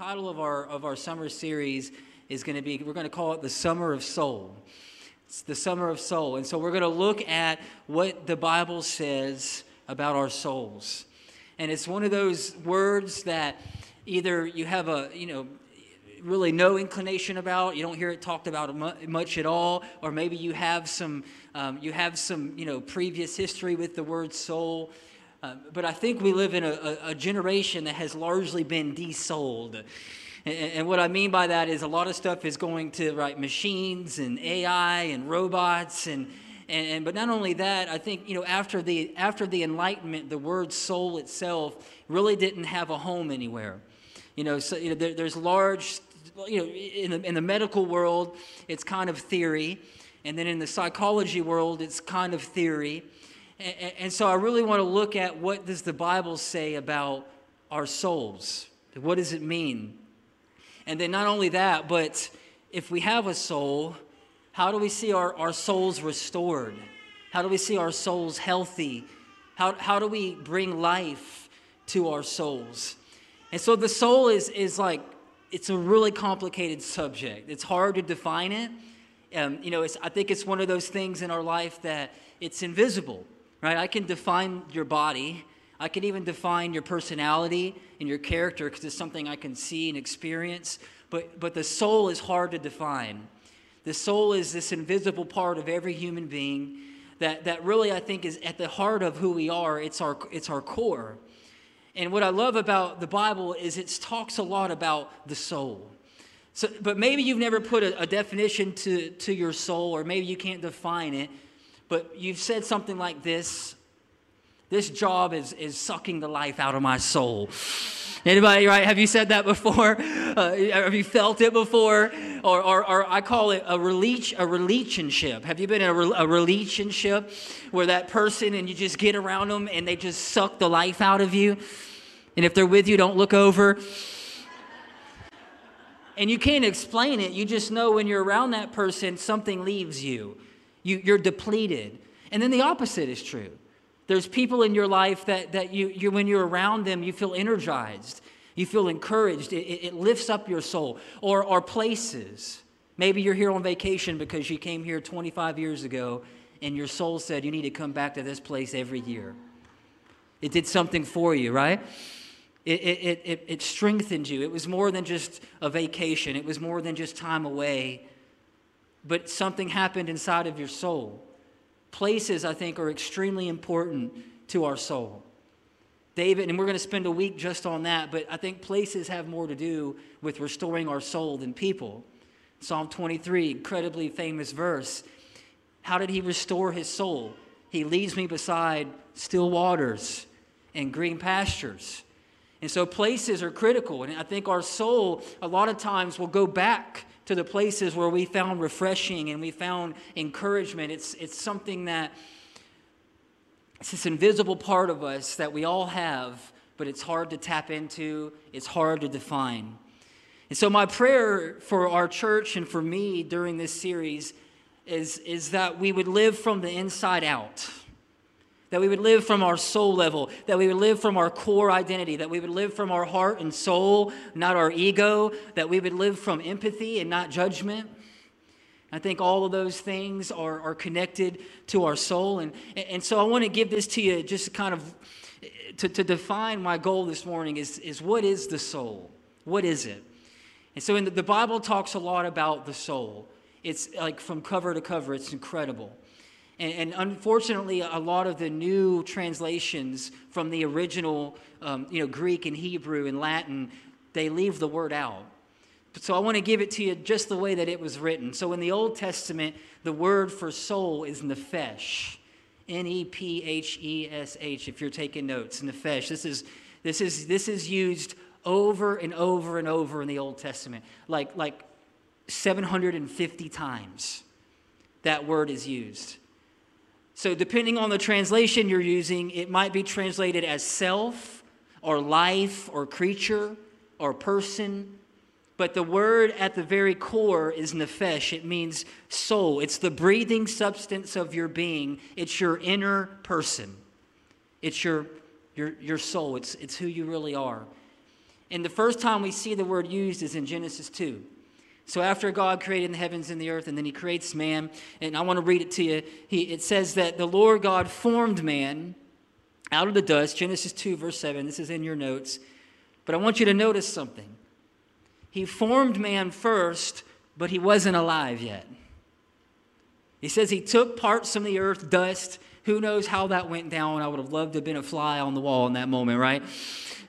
title of our of our summer series is going to be we're going to call it the Summer of Soul. It's the Summer of Soul, and so we're going to look at what the Bible says about our souls, and it's one of those words that either you have a you know really no inclination about you don't hear it talked about much at all or maybe you have some um, you have some you know previous history with the word soul uh, but I think we live in a, a, generation that has largely been desouled. And, and, what I mean by that is a lot of stuff is going to right machines and AI and robots and, and, and but not only that, I think you know after the after the Enlightenment, the word soul itself really didn't have a home anywhere. You know, so you know there, there's large you know in the, in the medical world, it's kind of theory, and then in the psychology world, it's kind of theory. And, so I really want to look at what does the Bible say about our souls? What does it mean? And then not only that, but if we have a soul, how do we see our, our souls restored? How do we see our souls healthy? How, how do we bring life to our souls? And so the soul is, is like, it's a really complicated subject. It's hard to define it. Um, you know, I think it's one of those things in our life that it's invisible right? I can define your body. I can even define your personality and your character because it's something I can see and experience. But, but the soul is hard to define. The soul is this invisible part of every human being that, that really I think is at the heart of who we are. It's our, it's our core. And what I love about the Bible is it talks a lot about the soul. So, but maybe you've never put a, a definition to, to your soul, or maybe you can't define it but you've said something like this this job is, is sucking the life out of my soul. Anybody right? Have you said that before? Uh, have you felt it before? Or, or, or i call it a, releach, a relationship. Have you been in a, a relationship where that person and you just get around them and they just suck the life out of you? And if they're with you don't look over. And you can't explain it. You just know when you're around that person something leaves you you, you're depleted. And then the opposite is true. There's people in your life that, that you, you, when you're around them, you feel energized. You feel encouraged. It, it lifts up your soul. Or, or places. Maybe you're here on vacation because you came here 25 years ago and your soul said you need to come back to this place every year. It did something for you, right? It, it, it, it strengthened you. It was more than just a vacation, it was more than just time away but something happened inside of your soul. Places, I think, are extremely important to our soul. David, and we're going to spend a week just on that, but I think places have more to do with restoring our soul than people. Psalm 23, incredibly famous verse. How did he restore his soul? He leads me beside still waters and green pastures. And so places are critical. And I think our soul, a lot of times, will go back to the places where we found refreshing and we found encouragement. It's, it's something that, it's this invisible part of us that we all have, but it's hard to tap into, it's hard to define. And so, my prayer for our church and for me during this series is, is that we would live from the inside out that we would live from our soul level, that we would live from our core identity, that we would live from our heart and soul, not our ego, that we would live from empathy and not judgment. I think all of those things are, are connected to our soul. And, and so I want to give this to you just kind of to, to define my goal this morning is, is what is the soul? What is it? And so in the, the Bible talks a lot about the soul. It's like from cover to cover, it's incredible. And, and, unfortunately, a lot of the new translations from the original, um, you know, Greek and Hebrew and Latin, they leave the word out. So I want to give it to you just the way that it was written. So in the Old Testament, the word for soul is nephesh. N E P H E S H, if you're taking notes. Nephesh. This is, this is, this is used over and over and over in the Old Testament, like, like 750 times that word is used. So, depending on the translation you're using, it might be translated as self or life or creature or person. But the word at the very core is nephesh. It means soul. It's the breathing substance of your being. It's your inner person. It's your, your, your soul. It's, it's who you really are. And the first time we see the word used is in Genesis 2. So after God created the heavens and the earth, and then he creates man, and I want to read it to you. He, it says that the Lord God formed man out of the dust, Genesis 2, verse 7. This is in your notes. But I want you to notice something. He formed man first, but he wasn't alive yet. He says he took parts from the earth, dust. Who knows how that went down? I would have loved to have been a fly on the wall in that moment, right?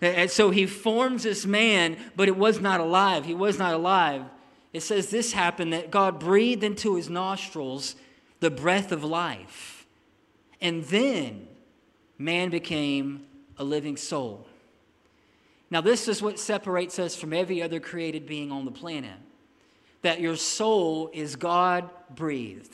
And so he forms this man, but it was not alive. He was not alive. It says this happened that God breathed into his nostrils the breath of life. And then man became a living soul. Now, this is what separates us from every other created being on the planet that your soul is God breathed.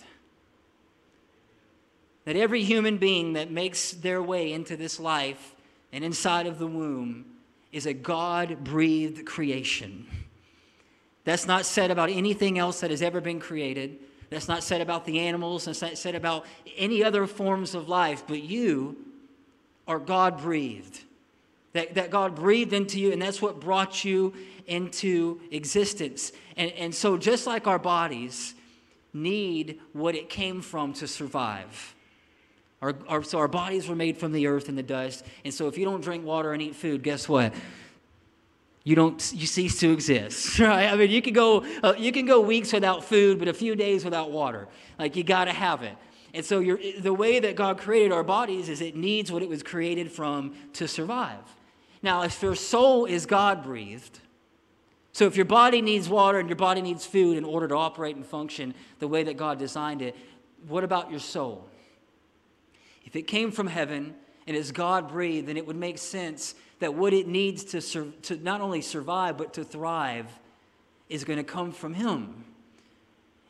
That every human being that makes their way into this life and inside of the womb is a God breathed creation. That's not said about anything else that has ever been created. That's not said about the animals. That's not said about any other forms of life. But you are God breathed. That, that God breathed into you, and that's what brought you into existence. And, and so, just like our bodies need what it came from to survive. Our, our, so, our bodies were made from the earth and the dust. And so, if you don't drink water and eat food, guess what? You don't you cease to exist. Right. I mean you can go uh, you can go weeks without food but a few days without water. Like you got to have it. And so the way that god created our bodies is it needs what it was created from to survive. Now if your soul is god breathed so if your body needs water and your body needs food in order to operate and function the way that god designed it what about your soul? If it came from heaven and is god breathed then it would make sense that what it needs to, sur- to not only survive, but to thrive is going to come from Him.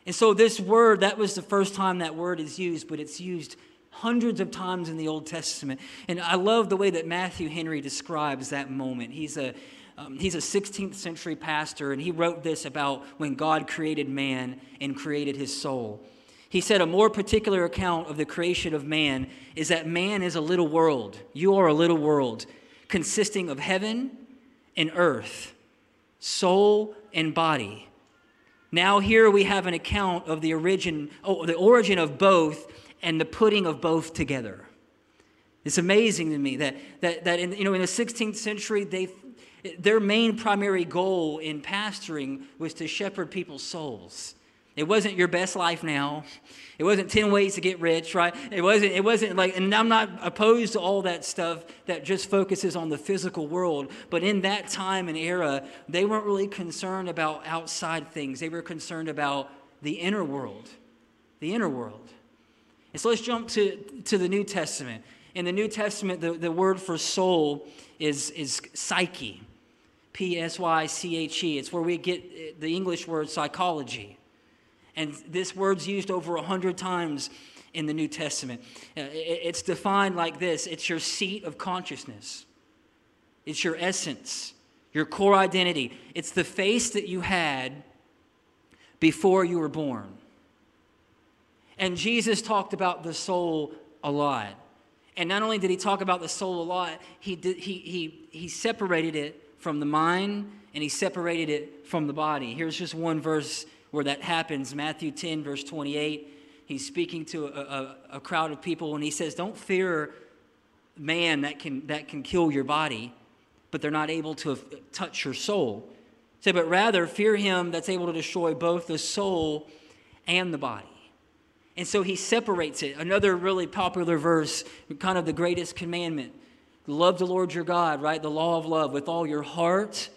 And so, this word, that was the first time that word is used, but it's used hundreds of times in the Old Testament. And I love the way that Matthew Henry describes that moment. He's a um, he's a 16th century pastor, and he wrote this about when God created man and created his soul. He said, A more particular account of the creation of man is that man is a little world. You are a little world consisting of heaven and earth, soul and body. Now here we have an account of the origin, oh, the origin of both and the putting of both together. It's amazing to me that, that, that in, you know, in the 16th century, they, their main primary goal in pastoring was to shepherd people's souls. It wasn't your best life now. It wasn't 10 ways to get rich, right? It wasn't, it wasn't like, and I'm not opposed to all that stuff that just focuses on the physical world. But in that time and era, they weren't really concerned about outside things. They were concerned about the inner world. The inner world. And so let's jump to, to the New Testament. In the New Testament, the, the word for soul is, is psyche. P S Y C H E. It's where we get the English word psychology. And this word's used over a hundred times in the New Testament. Uh, it's defined like this it's your seat of consciousness, it's your essence, your core identity. It's the face that you had before you were born. And Jesus talked about the soul a lot. And not only did he talk about the soul a lot, he, did, he, he, he separated it from the mind and he separated it from the body. Here's just one verse where that happens. Matthew 10, verse 28. He's speaking to a, a, a crowd of people and he says, Don't fear man that can, that can kill your body, but they're not able to touch your soul. Say, but rather fear him that's able to destroy both the soul and the body. And so he separates it. Another really popular verse, kind of the greatest commandment love the Lord your God, right? The law of love with all your heart,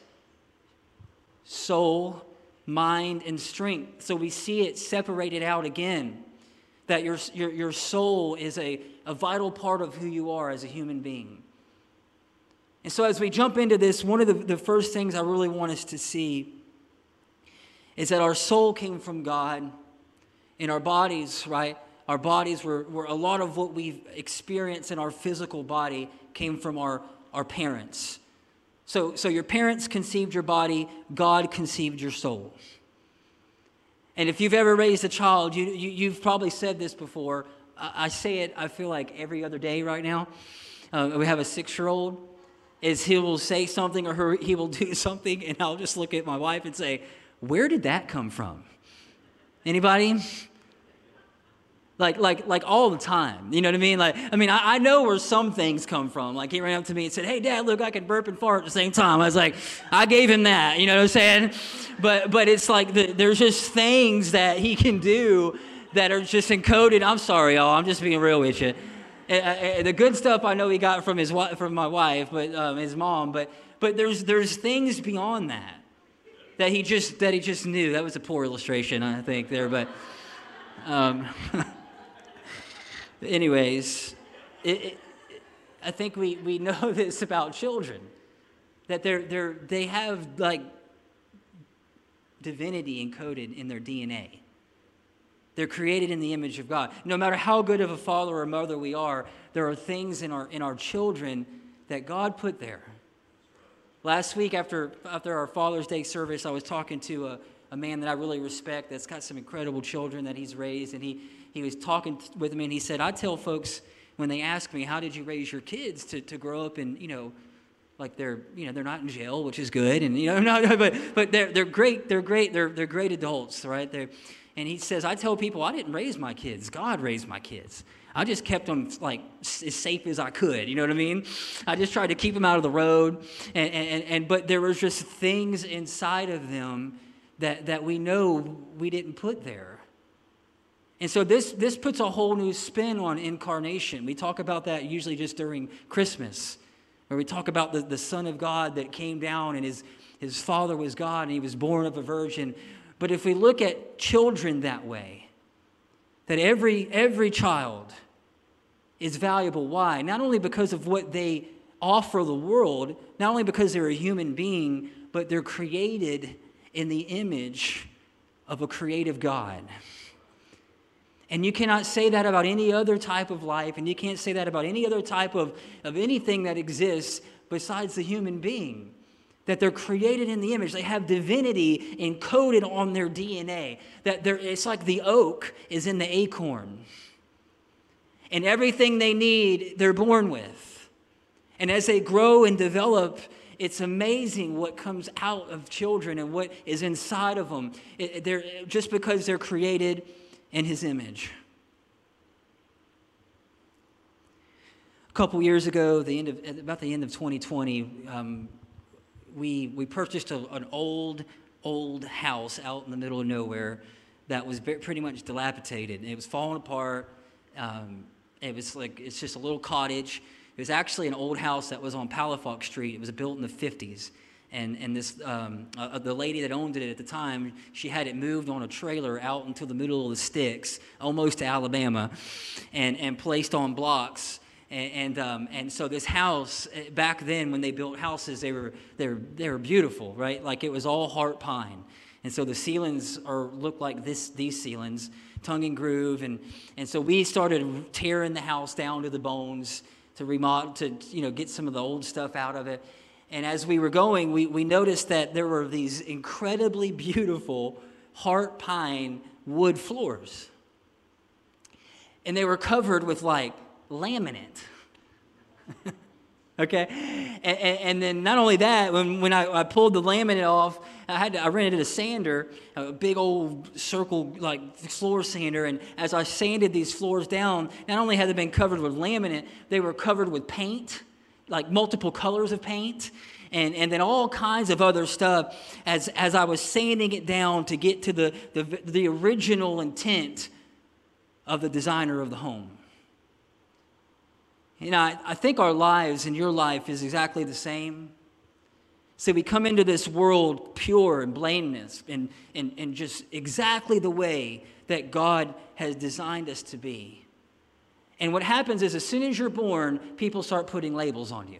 soul, mind, and strength. So we see it separated out again that your, your, your soul is a, a vital part of who you are as a human being. And so as we jump into this, one of the, the first things I really want us to see is that our soul came from God and our bodies, right? Our bodies were, were a lot of what we've experienced in our physical body came from our, our parents. So, so your parents conceived your body, God conceived your soul. And if you've ever raised a child, you, you, have probably said this before. I, I, say it, I feel like every other day right now. Uh, we have a six year old. is he will say something or her, he will do something, and I'll just look at my wife and say, Where did that come from? Anybody? Like, like, like all the time. You know what I mean? Like, I mean, I, I know where some things come from. Like, he ran up to me and said, Hey, Dad, look, I can burp and fart at the same time. I was like, I gave him that. You know what I'm saying? But, but it's like the, there's just things that he can do that are just encoded. I'm sorry, y'all. I'm just being real with you. Uh, the good stuff I know he got from his from my wife, but um, his mom. But but there's there's things beyond that that he just that he just knew. That was a poor illustration, I think there, but. Um, anyways, it, it, I think we, we know this about children that they're, they're, they have like divinity encoded in their DNA. They're created in the image of God. No matter how good of a father or mother we are, there are things in our, in our children that God put there. Last week, after, after our Father's Day service, I was talking to a, a man that I really respect that's got some incredible children that he's raised, and he, he was talking with me, and he said, I tell folks when they ask me, How did you raise your kids to, to grow up and, you know, like they're you know they're not in jail which is good and you know no, but but they're they're great they're great they're they're great adults right they're and he says, I tell people I didn't raise my kids, God raised my kids. I just kept them like as safe as I could. You know what I mean? I just tried to keep them out of the road. And, and, and but there was just things inside of them that, that we know we didn't put there. And so this, this puts a whole new spin on incarnation. We talk about that usually just during Christmas, where we talk about the, the Son of God that came down and his, his father was God and he was born of a virgin. But if we look at children that way, that every, every child is valuable. Why? Not only because of what they offer the world, not only because they're a human being, but they're created in the image of a creative God. And you cannot say that about any other type of life, and you can't say that about any other type of, of anything that exists besides the human being that they're created in the image. They have divinity encoded on their DNA. That it's like the oak is in the acorn. And everything they need, they're born with. And as they grow and develop, it's amazing what comes out of children and what is inside of them. It, they're, just because they're created in His image. A couple years ago, the end of, about the end of 2020, um, we, we purchased a, an old, old house out in the middle of nowhere that was pretty much dilapidated. It was falling apart. Um, it was like, it's just a little cottage. It was actually an old house that was on Palafox Street. It was built in the 50s. And, and this, um, uh, the lady that owned it at the time, she had it moved on a trailer out into the middle of the sticks, almost to Alabama, and, and placed on blocks. And and, um, and, so this house eh, back then when they built houses they were they were, they were beautiful right? Like it was all heart pine. And so the ceilings are look like this these ceilings tongue and groove. And and so we started tearing the house down to the bones to remodel to you know get some of the old stuff out of it and as we were going we, we noticed that there were these incredibly beautiful heart pine wood floors and they were covered with like laminate. okay? And, and, and, then not only that, when, when I, I pulled the laminate off, I, had to, I rented a sander, a big old circle like floor sander, and as I sanded these floors down, not only had they been covered with laminate, they were covered with paint, like multiple colors of paint. And, and then all kinds of other stuff as, as I was sanding it down to get to the, the, the original intent of the designer of the home. You know, I, I think our lives and your life is exactly the same. So we come into this world pure and blameless and, and, and just exactly the way that God has designed us to be. And what happens is, as soon as you're born, people start putting labels on you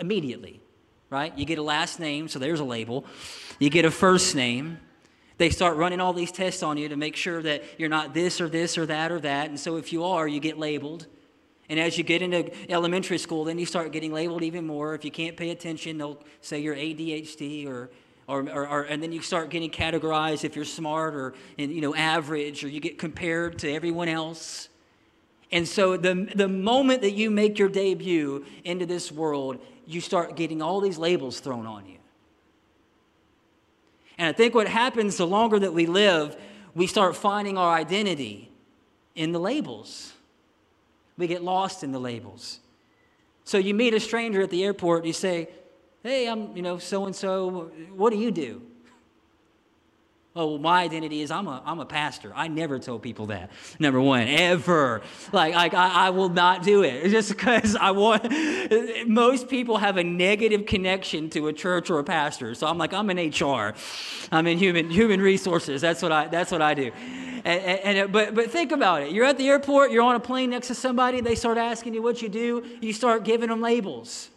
immediately, right? You get a last name, so there's a label. You get a first name. They start running all these tests on you to make sure that you're not this or this or that or that. And so if you are, you get labeled. And as you get into elementary school, then you start getting labeled even more. If you can't pay attention, they'll say you're ADHD or, or, or, or, and then you start getting categorized if you're smart or you know average or you get compared to everyone else. And so the, the moment that you make your debut into this world, you start getting all these labels thrown on you. And I think what happens the longer that we live, we start finding our identity in the labels. We get lost in the labels. So you meet a stranger at the airport, you say, Hey, I'm, you know, so and so. What do you do? Oh, my identity is I'm a, I'm a pastor. I never tell people that. Number one, ever. Like, like I, I will not do it. just because I want, most people have a negative connection to a church or a pastor. So I'm like, I'm in HR. I'm in human, human resources. That's what I, that's what I do. And, and, and, but, but think about it. You're at the airport, you're on a plane next to somebody, they start asking you what you do, you start giving them labels.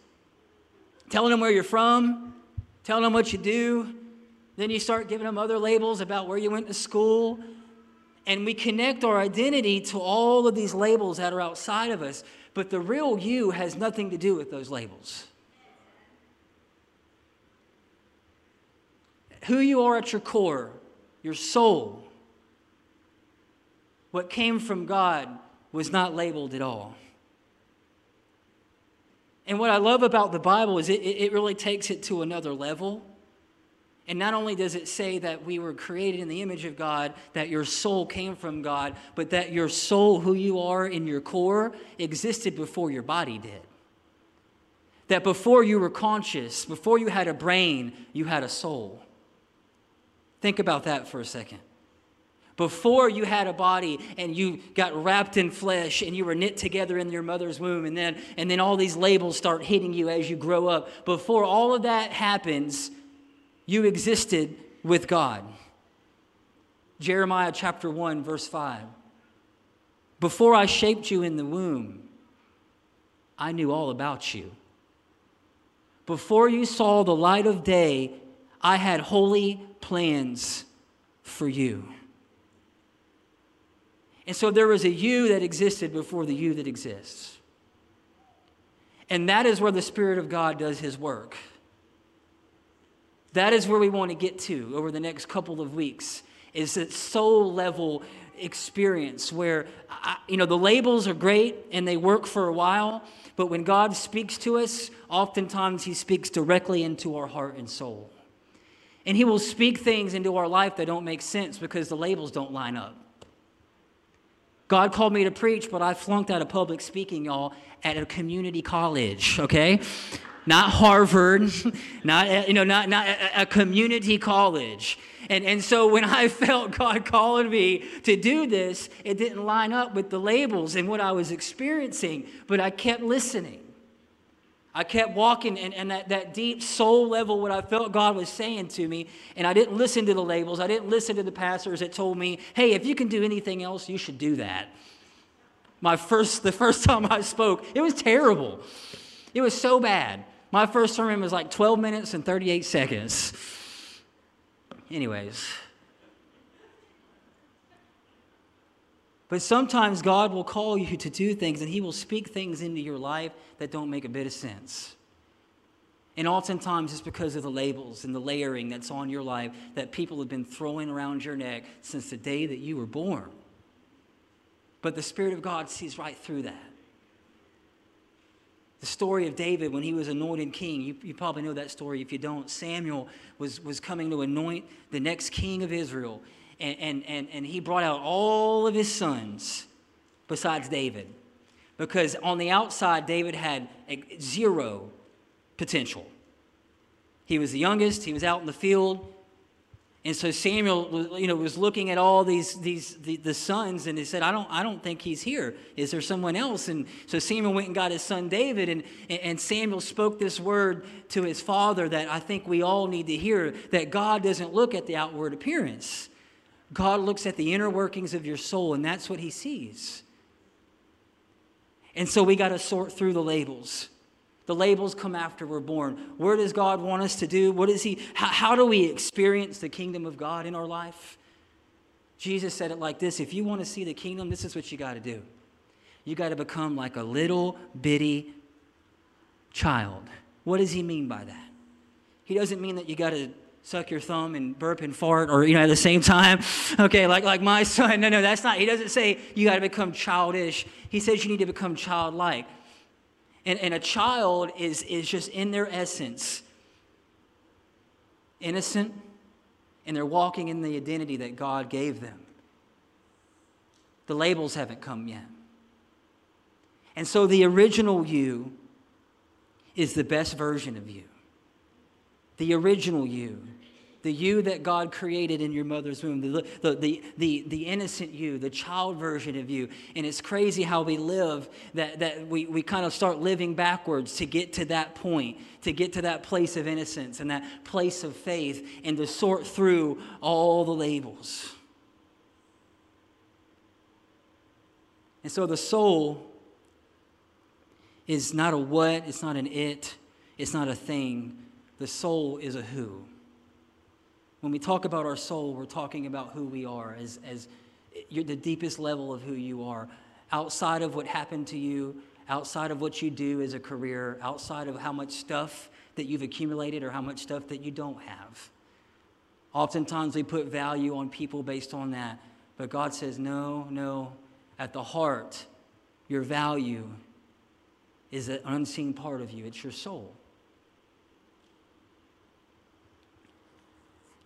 Telling them where you're from, telling them what you do, then you start giving them other labels about where you went to school. And we connect our identity to all of these labels that are outside of us. But the real you has nothing to do with those labels. Who you are at your core, your soul, what came from God was not labeled at all. And what I love about the Bible is it, it really takes it to another level. And not only does it say that we were created in the image of God, that your soul came from God, but that your soul, who you are in your core, existed before your body did. That before you were conscious, before you had a brain, you had a soul. Think about that for a second. Before you had a body and you got wrapped in flesh and you were knit together in your mother's womb, and then, and then all these labels start hitting you as you grow up. Before all of that happens, you existed with God. Jeremiah chapter 1, verse 5. Before I shaped you in the womb, I knew all about you. Before you saw the light of day, I had holy plans for you. And so there was a you that existed before the you that exists. And that is where the Spirit of God does his work. That is where we want to get to over the next couple of weeks is that soul level experience where I, you know the labels are great and they work for a while but when god speaks to us oftentimes he speaks directly into our heart and soul. And he will speak things into our life that don't make sense because the labels don't line up. God called me to preach but i flunked out of public speaking y'all at a community college okay not Harvard, not, eh, you know, not, not a community college. And, and so when I felt God calling me to do this, it didn't line up with the labels and what I was experiencing, but I kept listening. I kept walking and, and that, that deep soul level, what I felt God was saying to me, and I didn't listen to the labels. I didn't listen to the pastors that told me, hey, if you can do anything else, you should do that. My first, the first time I spoke, it was terrible. It was so bad. My first sermon was like 12 minutes and 38 seconds. Anyways. But sometimes God will call you to do things and He will speak things into your life that don't make a bit of sense. And oftentimes it's because of the labels and the layering that's on your life that people have been throwing around your neck since the day that you were born. But the Spirit of God sees right through that. The story of David when he was anointed king, you, you probably know that story. If you don't, Samuel was, was coming to anoint the next king of Israel. And, and, and, and he brought out all of his sons besides David. Because on the outside, David had zero potential. He was the youngest, he was out in the field, and so Samuel, was, you know, was looking at all these, these the, the, sons, and he said, "I don't, I don't think he's here. Is there someone else?" And so Samuel went and got his son David, and and Samuel spoke this word to his father that I think we all need to hear: that God doesn't look at the outward appearance. God looks at the inner workings of your soul, and that's what He sees. And so we got to sort through the labels. The labels come after we're born. Where does God want us to do? What is He? How, how do we experience the kingdom of God in our life? Jesus said it like this If you want to see the kingdom, this is what you got to do. You got to become like a little bitty child. What does He mean by that? He doesn't mean that you got to suck your thumb and burp and fart or you know at the same time okay like like my son no no that's not he doesn't say you got to become childish he says you need to become childlike and, and a child is is just in their essence innocent and they're walking in the identity that god gave them. The labels haven't come yet. And so the original you is the best version of you. The original you, the you that God created in your mother's womb, the, the, the, the, the innocent you, the child version of you. And it's crazy how we live, that, that we, we kind of start living backwards to get to that point, to get to that place of innocence and that place of faith, and to sort through all the labels. And so the soul is not a what, it's not an it, it's not a thing the soul is a who. When we talk about our soul, we're talking about who we are as, as you're the deepest level of who you are. Outside of what happened to you, outside of what you do as a career, outside of how much stuff that you've accumulated or how much stuff that you don't have. Oftentimes we put value on people based on that. But God says, no, no. At the heart, your value is an unseen part of you, it's your soul.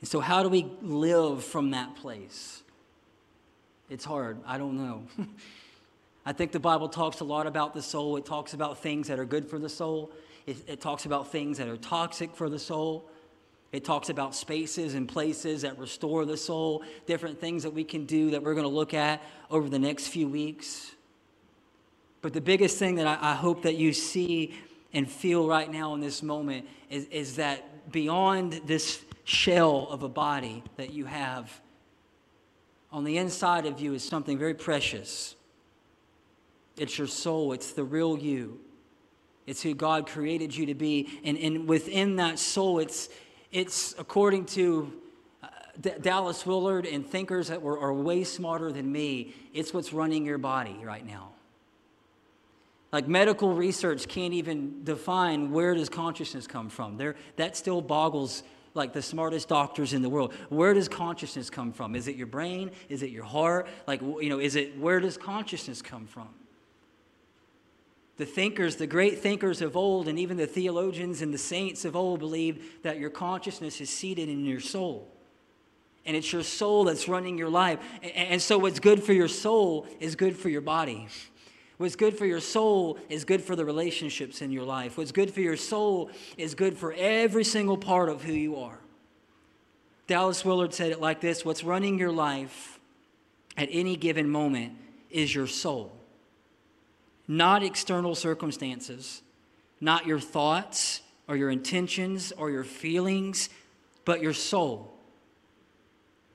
So, how do we live from that place? It's hard. I don't know. I think the Bible talks a lot about the soul. It talks about things that are good for the soul, it, it talks about things that are toxic for the soul. It talks about spaces and places that restore the soul, different things that we can do that we're going to look at over the next few weeks. But the biggest thing that I, I hope that you see and feel right now in this moment is, is that beyond this shell of a body that you have, on the inside of you is something very precious. It's your soul, it's the real you. It's who God created you to be. And, and within that soul, it's, it's according to uh, D- Dallas Willard and thinkers that were, are way smarter than me, it's what's running your body right now. Like medical research can't even define where does consciousness come from. There, that still boggles like the smartest doctors in the world. Where does consciousness come from? Is it your brain? Is it your heart? Like, you know, is it where does consciousness come from? The thinkers, the great thinkers of old, and even the theologians and the saints of old believed that your consciousness is seated in your soul. And it's your soul that's running your life. And so, what's good for your soul is good for your body. What's good for your soul is good for the relationships in your life. What's good for your soul is good for every single part of who you are. Dallas Willard said it like this What's running your life at any given moment is your soul, not external circumstances, not your thoughts or your intentions or your feelings, but your soul.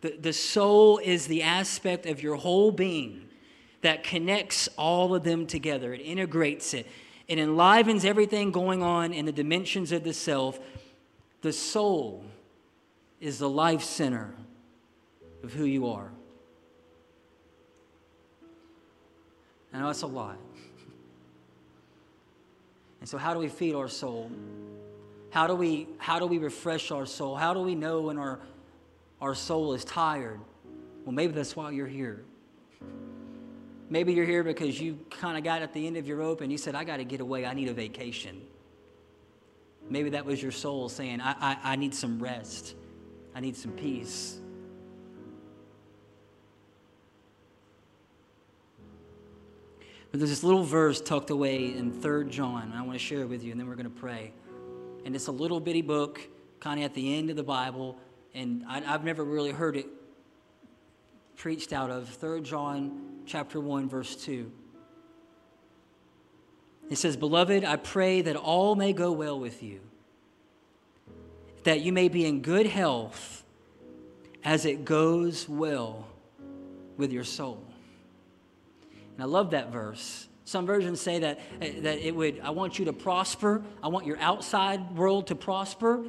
The, the soul is the aspect of your whole being that connects all of them together. It integrates it. It enlivens everything going on in the dimensions of the self. The soul is the life center of who you are. I know that's a lot. And so, how do we feed our soul? How do we, how do we refresh our soul? How do we know when our, our soul is tired? Well, maybe that's why you're here. Maybe you're here because you kind of got at the end of your rope and you said, I got to get away. I need a vacation. Maybe that was your soul saying, I, I, I need some rest. I need some peace. But there's this little verse tucked away in 3 John, and I want to share it with you, and then we're going to pray. And it's a little bitty book, kind of at the end of the Bible, and I, have never really heard it preached out of 3 John chapter 1 verse 2. It says, "Beloved, I pray that all may go well with you, that you may be in good health as it goes well with your soul." And I love that verse. Some versions say that, that it would, I want you to prosper. I want your outside world to prosper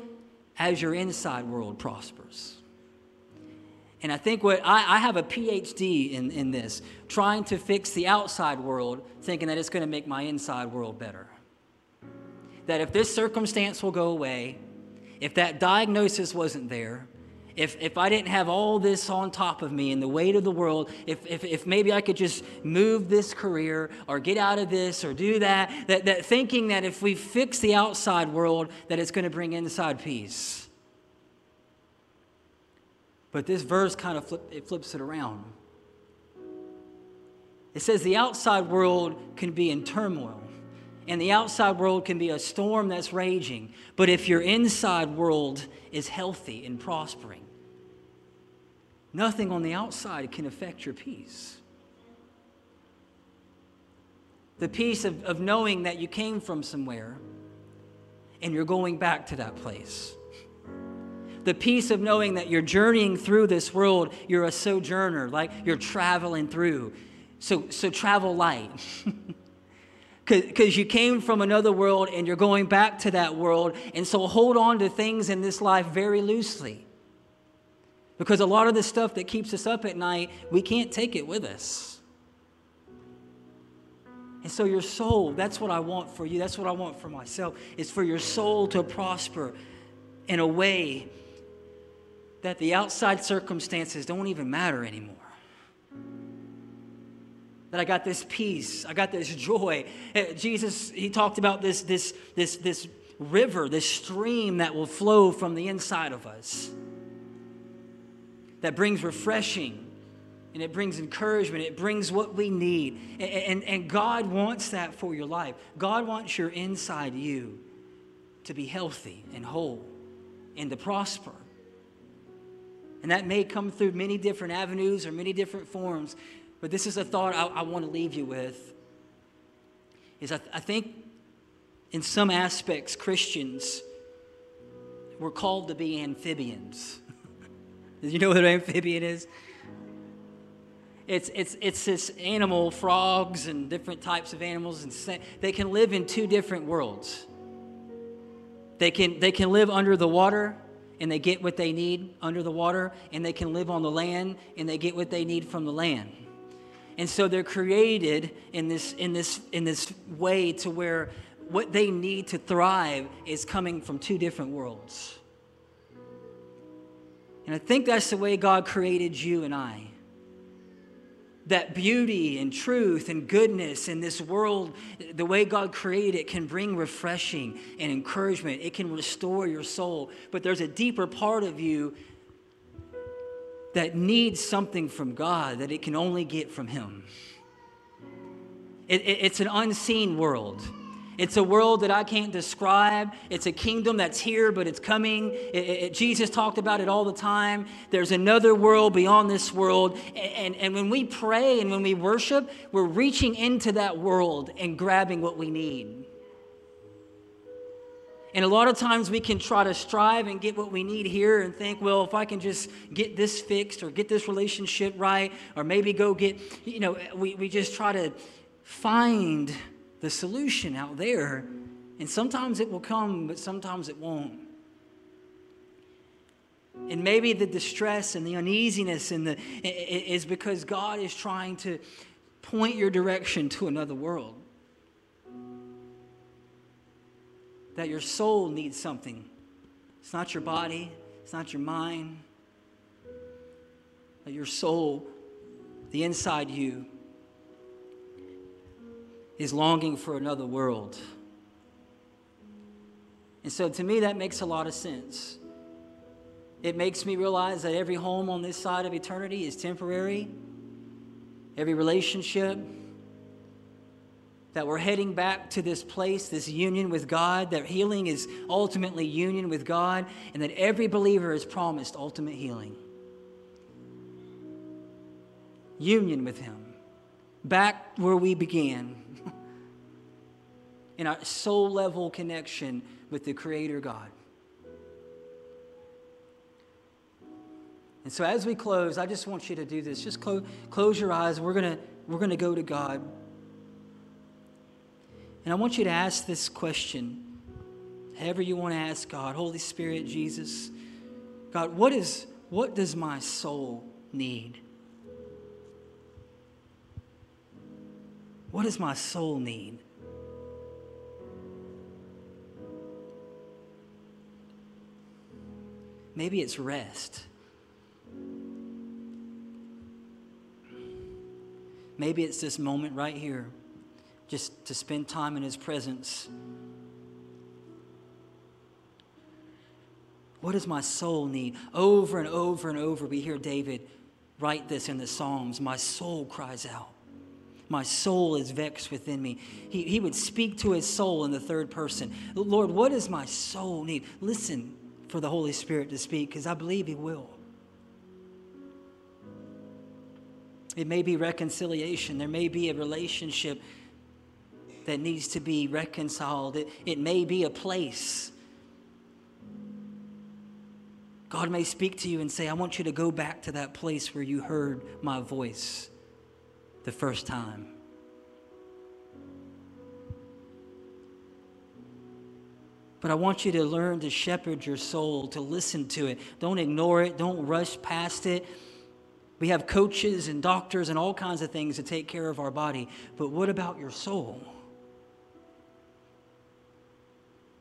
as your inside world prospers. And I think what I, I, have a PhD in, in this, trying to fix the outside world, thinking that it's going to make my inside world better. That if this circumstance will go away, if that diagnosis wasn't there, if, if I didn't have all this on top of me and the weight of the world, if, if, if maybe I could just move this career or get out of this or do that, that, that thinking that if we fix the outside world, that it's going to bring inside peace. But this verse kind of flip, it flips it around. It says the outside world can be in turmoil, and the outside world can be a storm that's raging. But if your inside world is healthy and prospering, nothing on the outside can affect your peace. The peace of, of knowing that you came from somewhere and you're going back to that place. The peace of knowing that you're journeying through this world, you're a sojourner, like you're traveling through. So, so travel light. Because you came from another world and you're going back to that world. And so hold on to things in this life very loosely. Because a lot of the stuff that keeps us up at night, we can't take it with us. And so your soul, that's what I want for you. That's what I want for myself, is for your soul to prosper in a way that the outside circumstances don't even matter anymore that I got this peace, I got this joy. Eh, Jesus, he talked about this, this, this, this river, this stream that will flow from the inside of us that brings refreshing and it brings encouragement. It brings what we need. And, and, and, God wants that for your life. God wants your inside you to be healthy and whole and to prosper. And that may come through many different avenues or many different forms. But this is a thought I, I want to leave you with. Is I, I think in some aspects, Christians, we're called to be amphibians. You know what an amphibian is? It's, it's, it's this animal, frogs and different types of animals, and they can live in two different worlds. They can, they can live under the water and they get what they need under the water, and they can live on the land and they get what they need from the land. And so they're created in this, in this, in this way to where what they need to thrive is coming from two different worlds. And I think that's the way God created you and I. That beauty and truth and goodness in this world, the way God created it, can bring refreshing and encouragement. It can restore your soul. But there's a deeper part of you that needs something from God that it can only get from Him. It, it, it's an unseen world. It's a world that I can't describe. It's a kingdom that's here, but it's coming. It, Jesus talked about it all the time. There's another world beyond this world. And, and, and when we pray and when we worship, we're reaching into that world and grabbing what we need. And a lot of times we can try to strive and get what we need here and think, well, if I can just get this fixed or get this relationship right, or maybe go get, you know, we, we just try to find the solution out there. And sometimes it will come, but sometimes it won't. And maybe the distress and the uneasiness and the, is because God is trying to point your direction to another world. that your soul needs something. It's not your body, it's not your mind. That your soul, the inside you, is longing for another world. And so to me, that makes a lot of sense. It makes me realize that every home on this side of eternity is temporary, every relationship, that we're heading back to this place, this union with God, that healing is ultimately union with God, and that every believer is promised ultimate healing. Union with Him, back where we began, in our soul level connection with the Creator God. And so, as we close, I just want you to do this. Just close, close your eyes. We're going we're going to go to God. And I want you to ask this question, however you want to ask God, Holy Spirit, Jesus, God, what is what does my soul need? What does my soul need? Maybe it's rest. Maybe it's this moment right here, just to spend time in His presence. What does my soul need? Over and over and over, we hear David write this in the Psalms My soul cries out. My soul is vexed within me. He, he would speak to his soul in the third person. Lord, what does my soul need? Listen for the Holy Spirit to speak because I believe he will. It may be reconciliation, there may be a relationship that needs to be reconciled, it, it may be a place. God may speak to you and say, I want you to go back to that place where you heard my voice the first time. But I want you to learn to shepherd your soul, to listen to it. Don't ignore it, don't rush past it. We have coaches and doctors and all kinds of things to take care of our body. But what about your soul?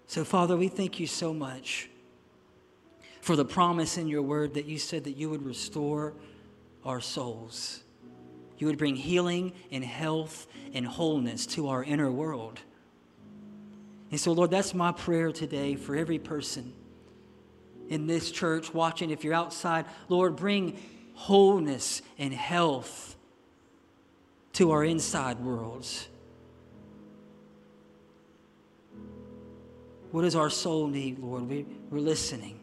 So, Father, we thank you so much for the promise in your word that you said that you would restore our souls. You would bring healing and health and wholeness to our inner world. And so, Lord, that's my prayer today for every person in this church watching. If you're outside, Lord, bring wholeness and health to our inside worlds. What does our soul need, Lord? We, we're listening.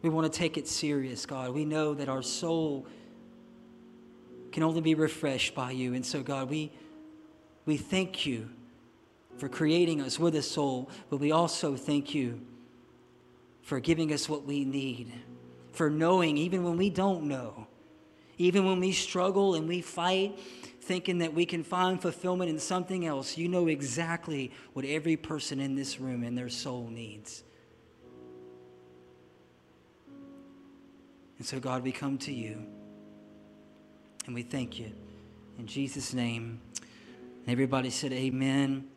We want to take it serious, God. We know that our soul can only be refreshed by you. And so, God, we, we thank you for creating us with a soul, but we also thank you for giving us what we need, for knowing even when we don't know, even when we struggle and we fight, thinking that we can find fulfillment in something else, you know exactly what every person in this room and their soul needs. And so, God, we come to you. And we thank you. In Jesus' name. Everybody said, Amen.